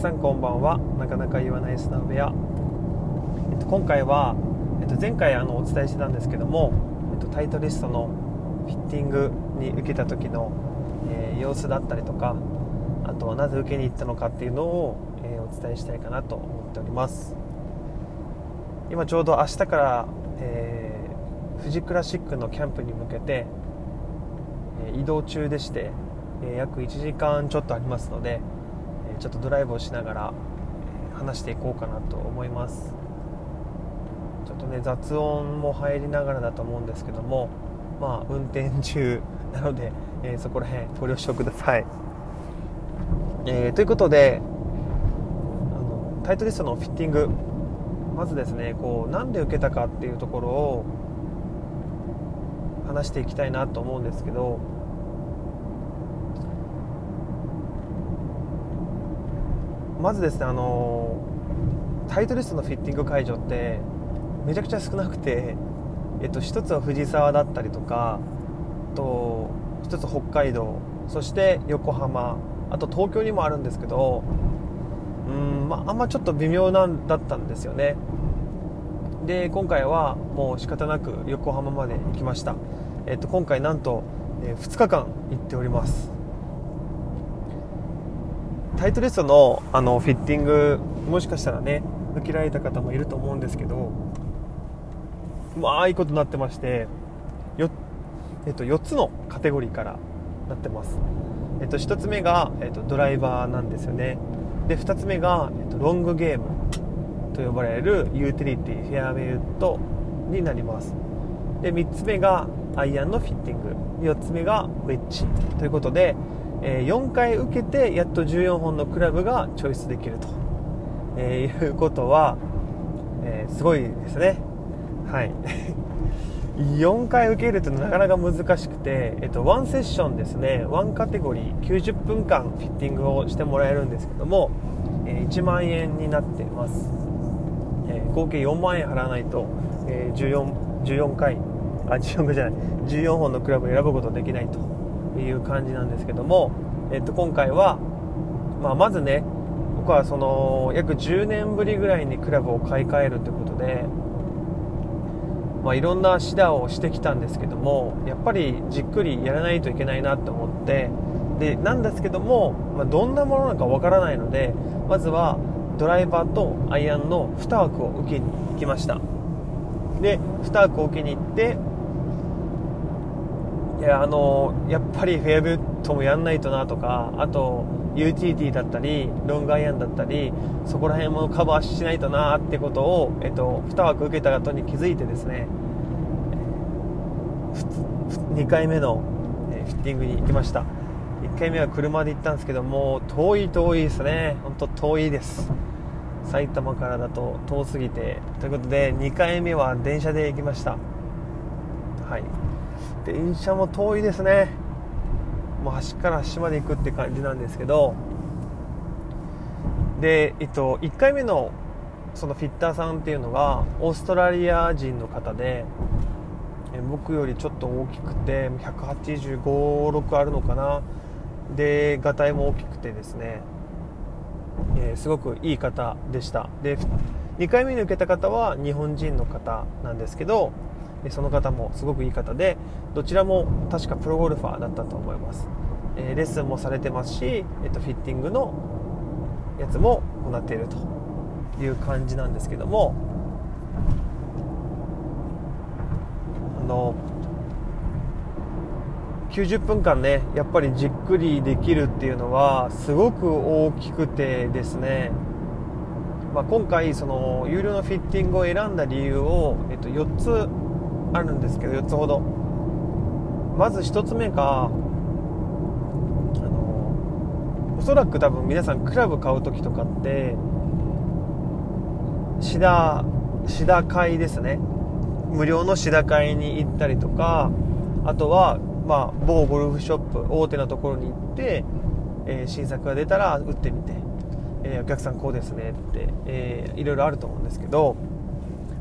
さんこんばんは。なかなか言わない砂部屋、えっと、今回は、えっと、前回あのお伝えしてたんですけども、えっと、タイトリストのフィッティングに受けた時の、えー、様子だったりとかあとはなぜ受けに行ったのかっていうのを、えー、お伝えしたいかなと思っております。今ちょうど明日から、えー、富士クラシックのキャンプに向けて、え移動中でして、え約1時間ちょっとありますのでちょっとドライブをしながら話していこうかなと思います。ちょっとね雑音も入りながらだと思うんですけどもまあ運転中なので、えー、そこら辺ご了承ください、えー、ということであのタイトリストのフィッティングまずですねこうなんで受けたかっていうところを話していきたいなと思うんですけどまずですねあのタイトリストのフィッティング会場ってめちゃくちゃ少なくて、えっと、1つは藤沢だったりとかと1つ北海道そして横浜あと東京にもあるんですけどうん、まあ、あんまちょっと微妙なんだったんですよね。で今回はもう仕方なく横浜まで行きました、えっと、今回なんと、2日間行っております。タイトリストのあのフィッティングもしかしたらね受けられた方もいると思うんですけどうまいことになってましてよ、えっと、4つのカテゴリーからなってます、えっと、1つ目が、えっと、ドライバーなんですよね。で2つ目が、えっと、ロングゲームと呼ばれるユーティリティフェアウェイウッドになります。で3つ目がアイアンのフィッティング。4つ目がウェッジということでえ4回受けてやっと14本のクラブがチョイスできると、えいうことは、え、すごいですね。はい。4回受けるとなかなか難しくて、えっと、1セッションですね。1カテゴリー90分間フィッティングをしてもらえるんですけども、え1万円になってます、え、合計4万円払わないと、え、14, 14回あ14回じゃない。14本のクラブを選ぶことできないと。いう感じなんですけども、えっと、今回は、まあ、まずね僕はその約10年ぶりぐらいにクラブを買い替えるということで、まあ、いろんな指導をしてきたんですけどもやっぱりじっくりやらないといけないなと思ってでなんですけども、まあ、どんなものなのかわからないのでまずはドライバーとアイアンの2枠を受けに行きました。で2枠を受けに行っていやあのやっぱりフェアビュットもやんないとなとかあと UTT だったりロングアイアンだったりそこら辺もカバーしないとなってことを、えっと、2枠受けた後に気づいてですね2回目のフィッティングに行きました。1回目は車で行ったんですけども遠い遠いですね。本当遠いです。埼玉からだと遠すぎて。ということで2回目は電車で行きました。はい。電車も遠いですね。もう端から端まで行くって感じなんですけど。で、えっと、1回目のそのフィッターさんっていうのがオーストラリア人の方で僕よりちょっと大きくて185、6あるのかな。でがたいも大きくてですね、えー、すごくいい方でした。で2回目に受けた方は日本人の方なんですけどその方もすごくいい方でどちらも確かプロゴルファーだったと思います、えレッスンもされてますし、えっと、フィッティングのやつも行っているという感じなんですけどもあの90分間ねやっぱりじっくりできるっていうのはすごく大きくてですねまあ、今回その有料のフィッティングを選んだ理由を、えっと、4つあるんですけど4つほど。まず1つ目があのおそらく多分皆さんクラブ買う時とかってシダシダ会ですね。無料のシダ会に行ったりとかあとは、まあ、某ゴルフショップ大手のところに行って、えー、新作が出たら打ってみて、えー、お客さんこうですねって、えー、いろいろあると思うんですけど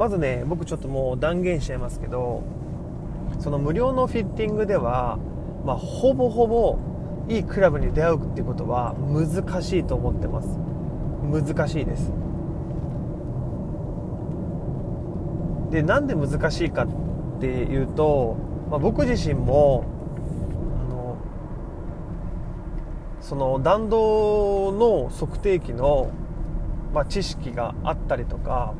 まずね僕ちょっともう断言しちゃいますけどその無料のフィッティングでは、まあ、ほぼほぼいいクラブに出会うっていうことは難しいと思ってます。難しいです。でなんで難しいかっていうと、まあ、僕自身もあのその弾道の測定器の、まあ、知識があったりとか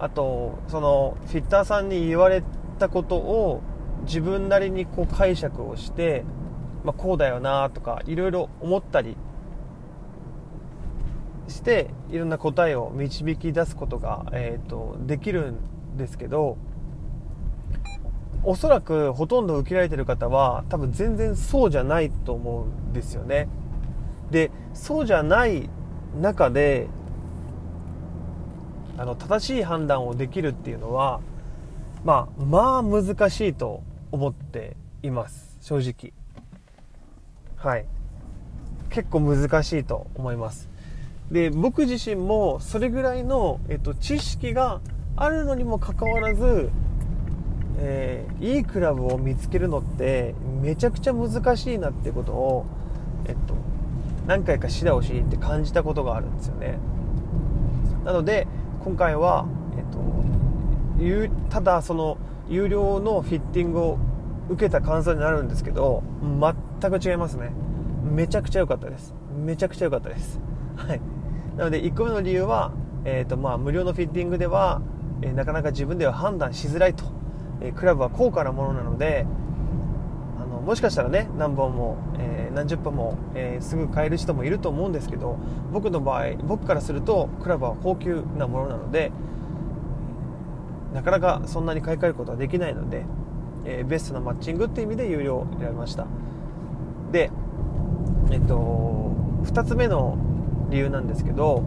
あとそのフィッターさんに言われたことを自分なりにこう解釈をして、まあ、こうだよなとかいろいろ思ったりしていろんな答えを導き出すことが、えーと、できるんですけどおそらくほとんど受けられてる方は多分全然そうじゃないと思うんですよね。でそうじゃない中であの正しい判断をできるっていうのはまあまあ難しいと思っています。正直。はい。結構難しいと思います。で僕自身もそれぐらいの、えっと、知識があるのにもかかわらず、えー、いいクラブを見つけるのってめちゃくちゃ難しいなってことを、えっと、何回か指導しに行って感じたことがあるんですよね。なので今回は、えっと、ただその有料のフィッティングを受けた感想になるんですけど全く違いますね。めちゃくちゃ良かったです。めちゃくちゃ良かったです。はい。なので1個目の理由は、えーとまあ、無料のフィッティングでは、えー、なかなか自分では判断しづらいと、えー、クラブは高価なものなのでもしかしたらね何本も、えー、何十本も、えすぐ買える人もいると思うんですけど僕の場合僕からするとクラブは高級なものなのでなかなかそんなに買い替えることはできないので、えベストなマッチングっていう意味で有料を選びました。でえっと2つ目の理由なんですけど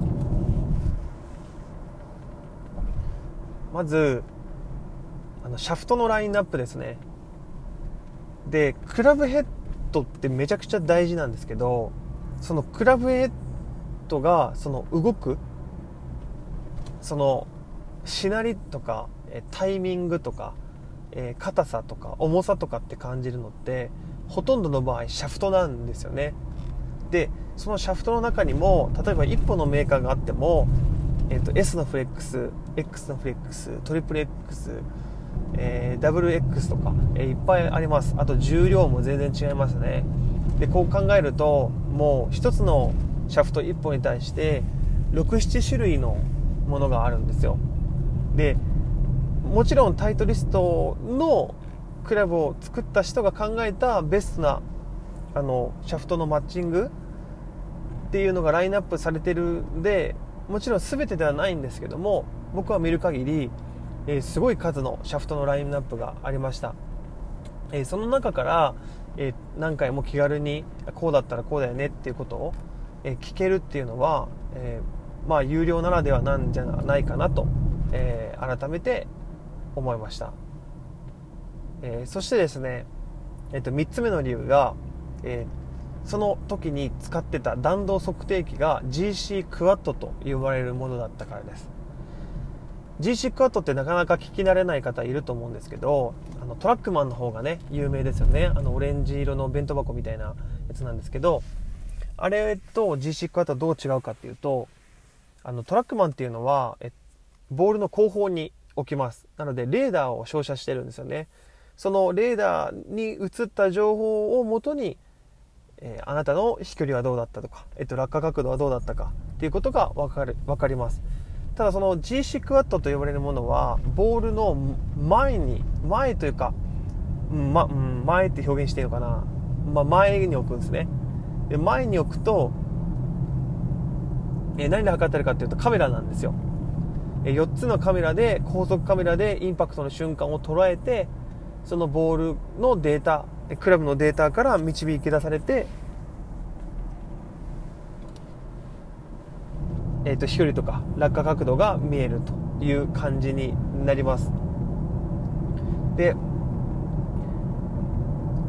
まずあのシャフトのラインナップですね。でクラブヘッドってめちゃくちゃ大事なんですけどそのクラブヘッドがその動くそのしなりとかタイミングとか硬さとか重さとかって感じるのってほとんどの場合シャフトなんですよね。でそのシャフトの中にも例えば1本のメーカーがあっても、えーと、S のフレックス X のフレックストリプル X、えー、ダブル X とか、えー、いっぱいあります。あと重量も全然違いますね。でこう考えるともう1つのシャフト1本に対して67種類のものがあるんですよ。でもちろんタイトリストのクラブを作った人が考えたベストなあのシャフトのマッチングっていうのがラインナップされてるんでもちろん全てではないんですけども僕は見る限り、えー、すごい数のシャフトのラインナップがありました、えー、その中から、えー、何回も気軽にこうだったらこうだよねっていうことを、え聞けるっていうのは、えまあ有料ならではなんじゃないかなと、え改めて思いました、えそしてですね、えー、と3つ目の理由が、えその時に使ってた弾道測定器が GC クワットと呼ばれるものだったからです。GC クワットってなかなか聞き慣れない方いると思うんですけどあのトラックマンの方がね有名ですよね。あのオレンジ色の弁当箱みたいなやつなんですけどあれと GC クワットはどう違うかっていうとあのトラックマンっていうのはえボールの後方に置きます。なのでレーダーを照射してるんですよね。そのレーダーに移った情報をもとにえー、あなたの飛距離はどうだったとか、えっと、落下角度はどうだったかっていうことが分かる分かります。ただその GC クワットと呼ばれるものはボールの前に前というか、ま、前って表現していいのかな、ま、前に置くんですね。で前に置くと、え、何で測ってるかっていうとカメラなんですよ。え4つのカメラで高速カメラでインパクトの瞬間を捉えてそのボールのデータクラブのデータから導き出されて、えー、と飛距離とか落下角度が見えるという感じになります。で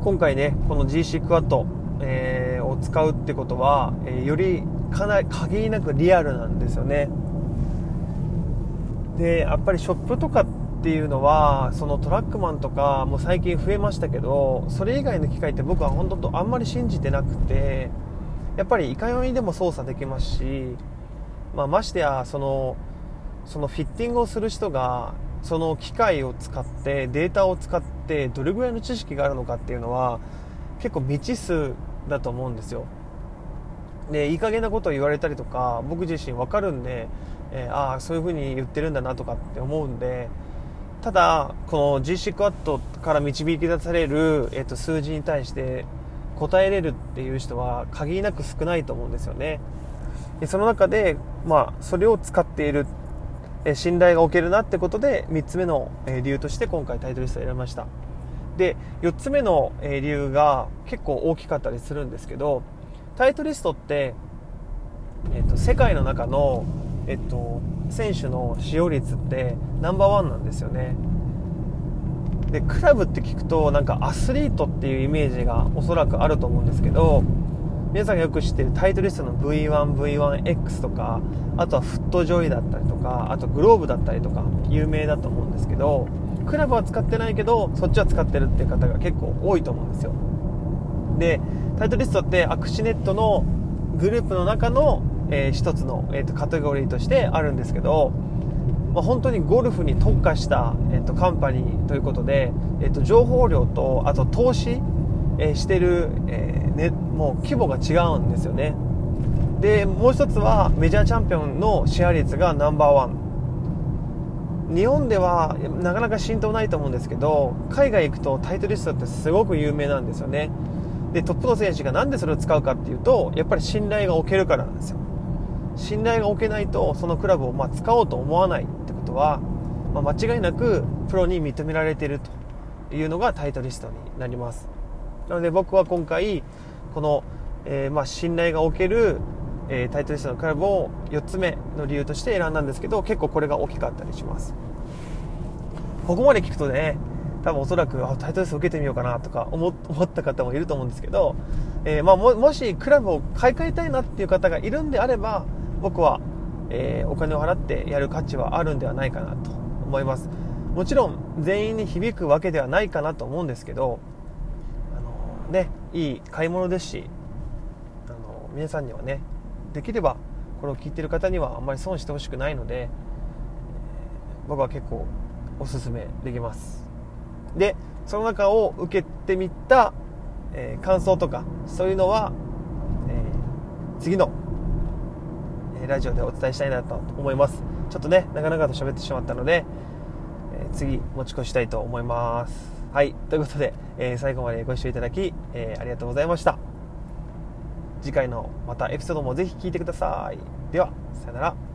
今回ねこの GC クワット、えー、を使うってことは、えー、よりかなり限りなくリアルなんですよね。でやっぱりショップとかっていうのはそのトラックマンとかも最近増えましたけどそれ以外の機械って僕は本当とあんまり信じてなくてやっぱりいかようにでも操作できますしまあ、ましてやそのそのフィッティングをする人がその機械を使ってデータを使ってどれぐらいの知識があるのかっていうのは結構未知数だと思うんですよ。でいい加減なことを言われたりとか僕自身分かるんで、えー、ああそういうふうに言ってるんだなとかって思うんでただこの G クワットから導き出される、えー、と数字に対して答えれるっていう人は限りなく少ないと思うんですよね。その中で、まあ、それを使っている、え信頼がおけるなってことで3つ目の、え理由として今回タイトリストを選びました。で4つ目の、え理由が結構大きかったりするんですけどタイトリストって、えっと、世界の中の、えっと、選手の使用率ってナンバーワンなんですよね。でクラブって聞くとなんかアスリートっていうイメージがおそらくあると思うんですけど皆さんがよく知ってるタイトリストの V1、V1X とかあとはフットジョイだったりとかあとグローブだったりとか有名だと思うんですけどクラブは使ってないけどそっちは使ってるっていう方が結構多いと思うんですよ。でタイトリストってアクシネットのグループの中の、えー、一つの、えーと、カテゴリーとしてあるんですけど、まあ、本当にゴルフに特化した、えーと、カンパニーということで、えーと、情報量とあと投資、えー、してる、えーね、もう規模が違うんですよね。でもう一つはメジャーチャンピオンのシェア率がナンバーワン。日本ではなかなか浸透ないと思うんですけど海外行くとタイトリストってすごく有名なんですよね。でトップの選手が何でそれを使うかっていうとやっぱり信頼が置けるからなんですよ。信頼が置けないとそのクラブをま使おうと思わないってことは、まあ、間違いなくプロに認められているというのがタイトリストになります。なので僕は今回この、えー、まあ信頼が置ける、えー、タイトリストのクラブを4つ目の理由として選んだんですけど結構これが大きかったりします。ここまで聞くとね多分おそらくあタイトル数受けてみようかなとか思った方もいると思うんですけど、えー、まあ、もしクラブを買い替えたいなっていう方がいるんであれば僕は、え、お金を払ってやる価値はあるんではないかなと思います。もちろん全員に響くわけではないかなと思うんですけどねいい買い物ですしあの皆さんにはねできればこれを聞いてる方にはあんまり損してほしくないので、僕は結構おすすめできます。でその中を受けてみた、えー、感想とかそういうのは、えー、次の、えラジオでお伝えしたいなと思います。ちょっとね長々と喋ってしまったので、え次持ち越したいと思います。はいということで、え最後までご視聴いただき、えありがとうございました。次回のまたエピソードもぜひ聴いてください。ではさよなら。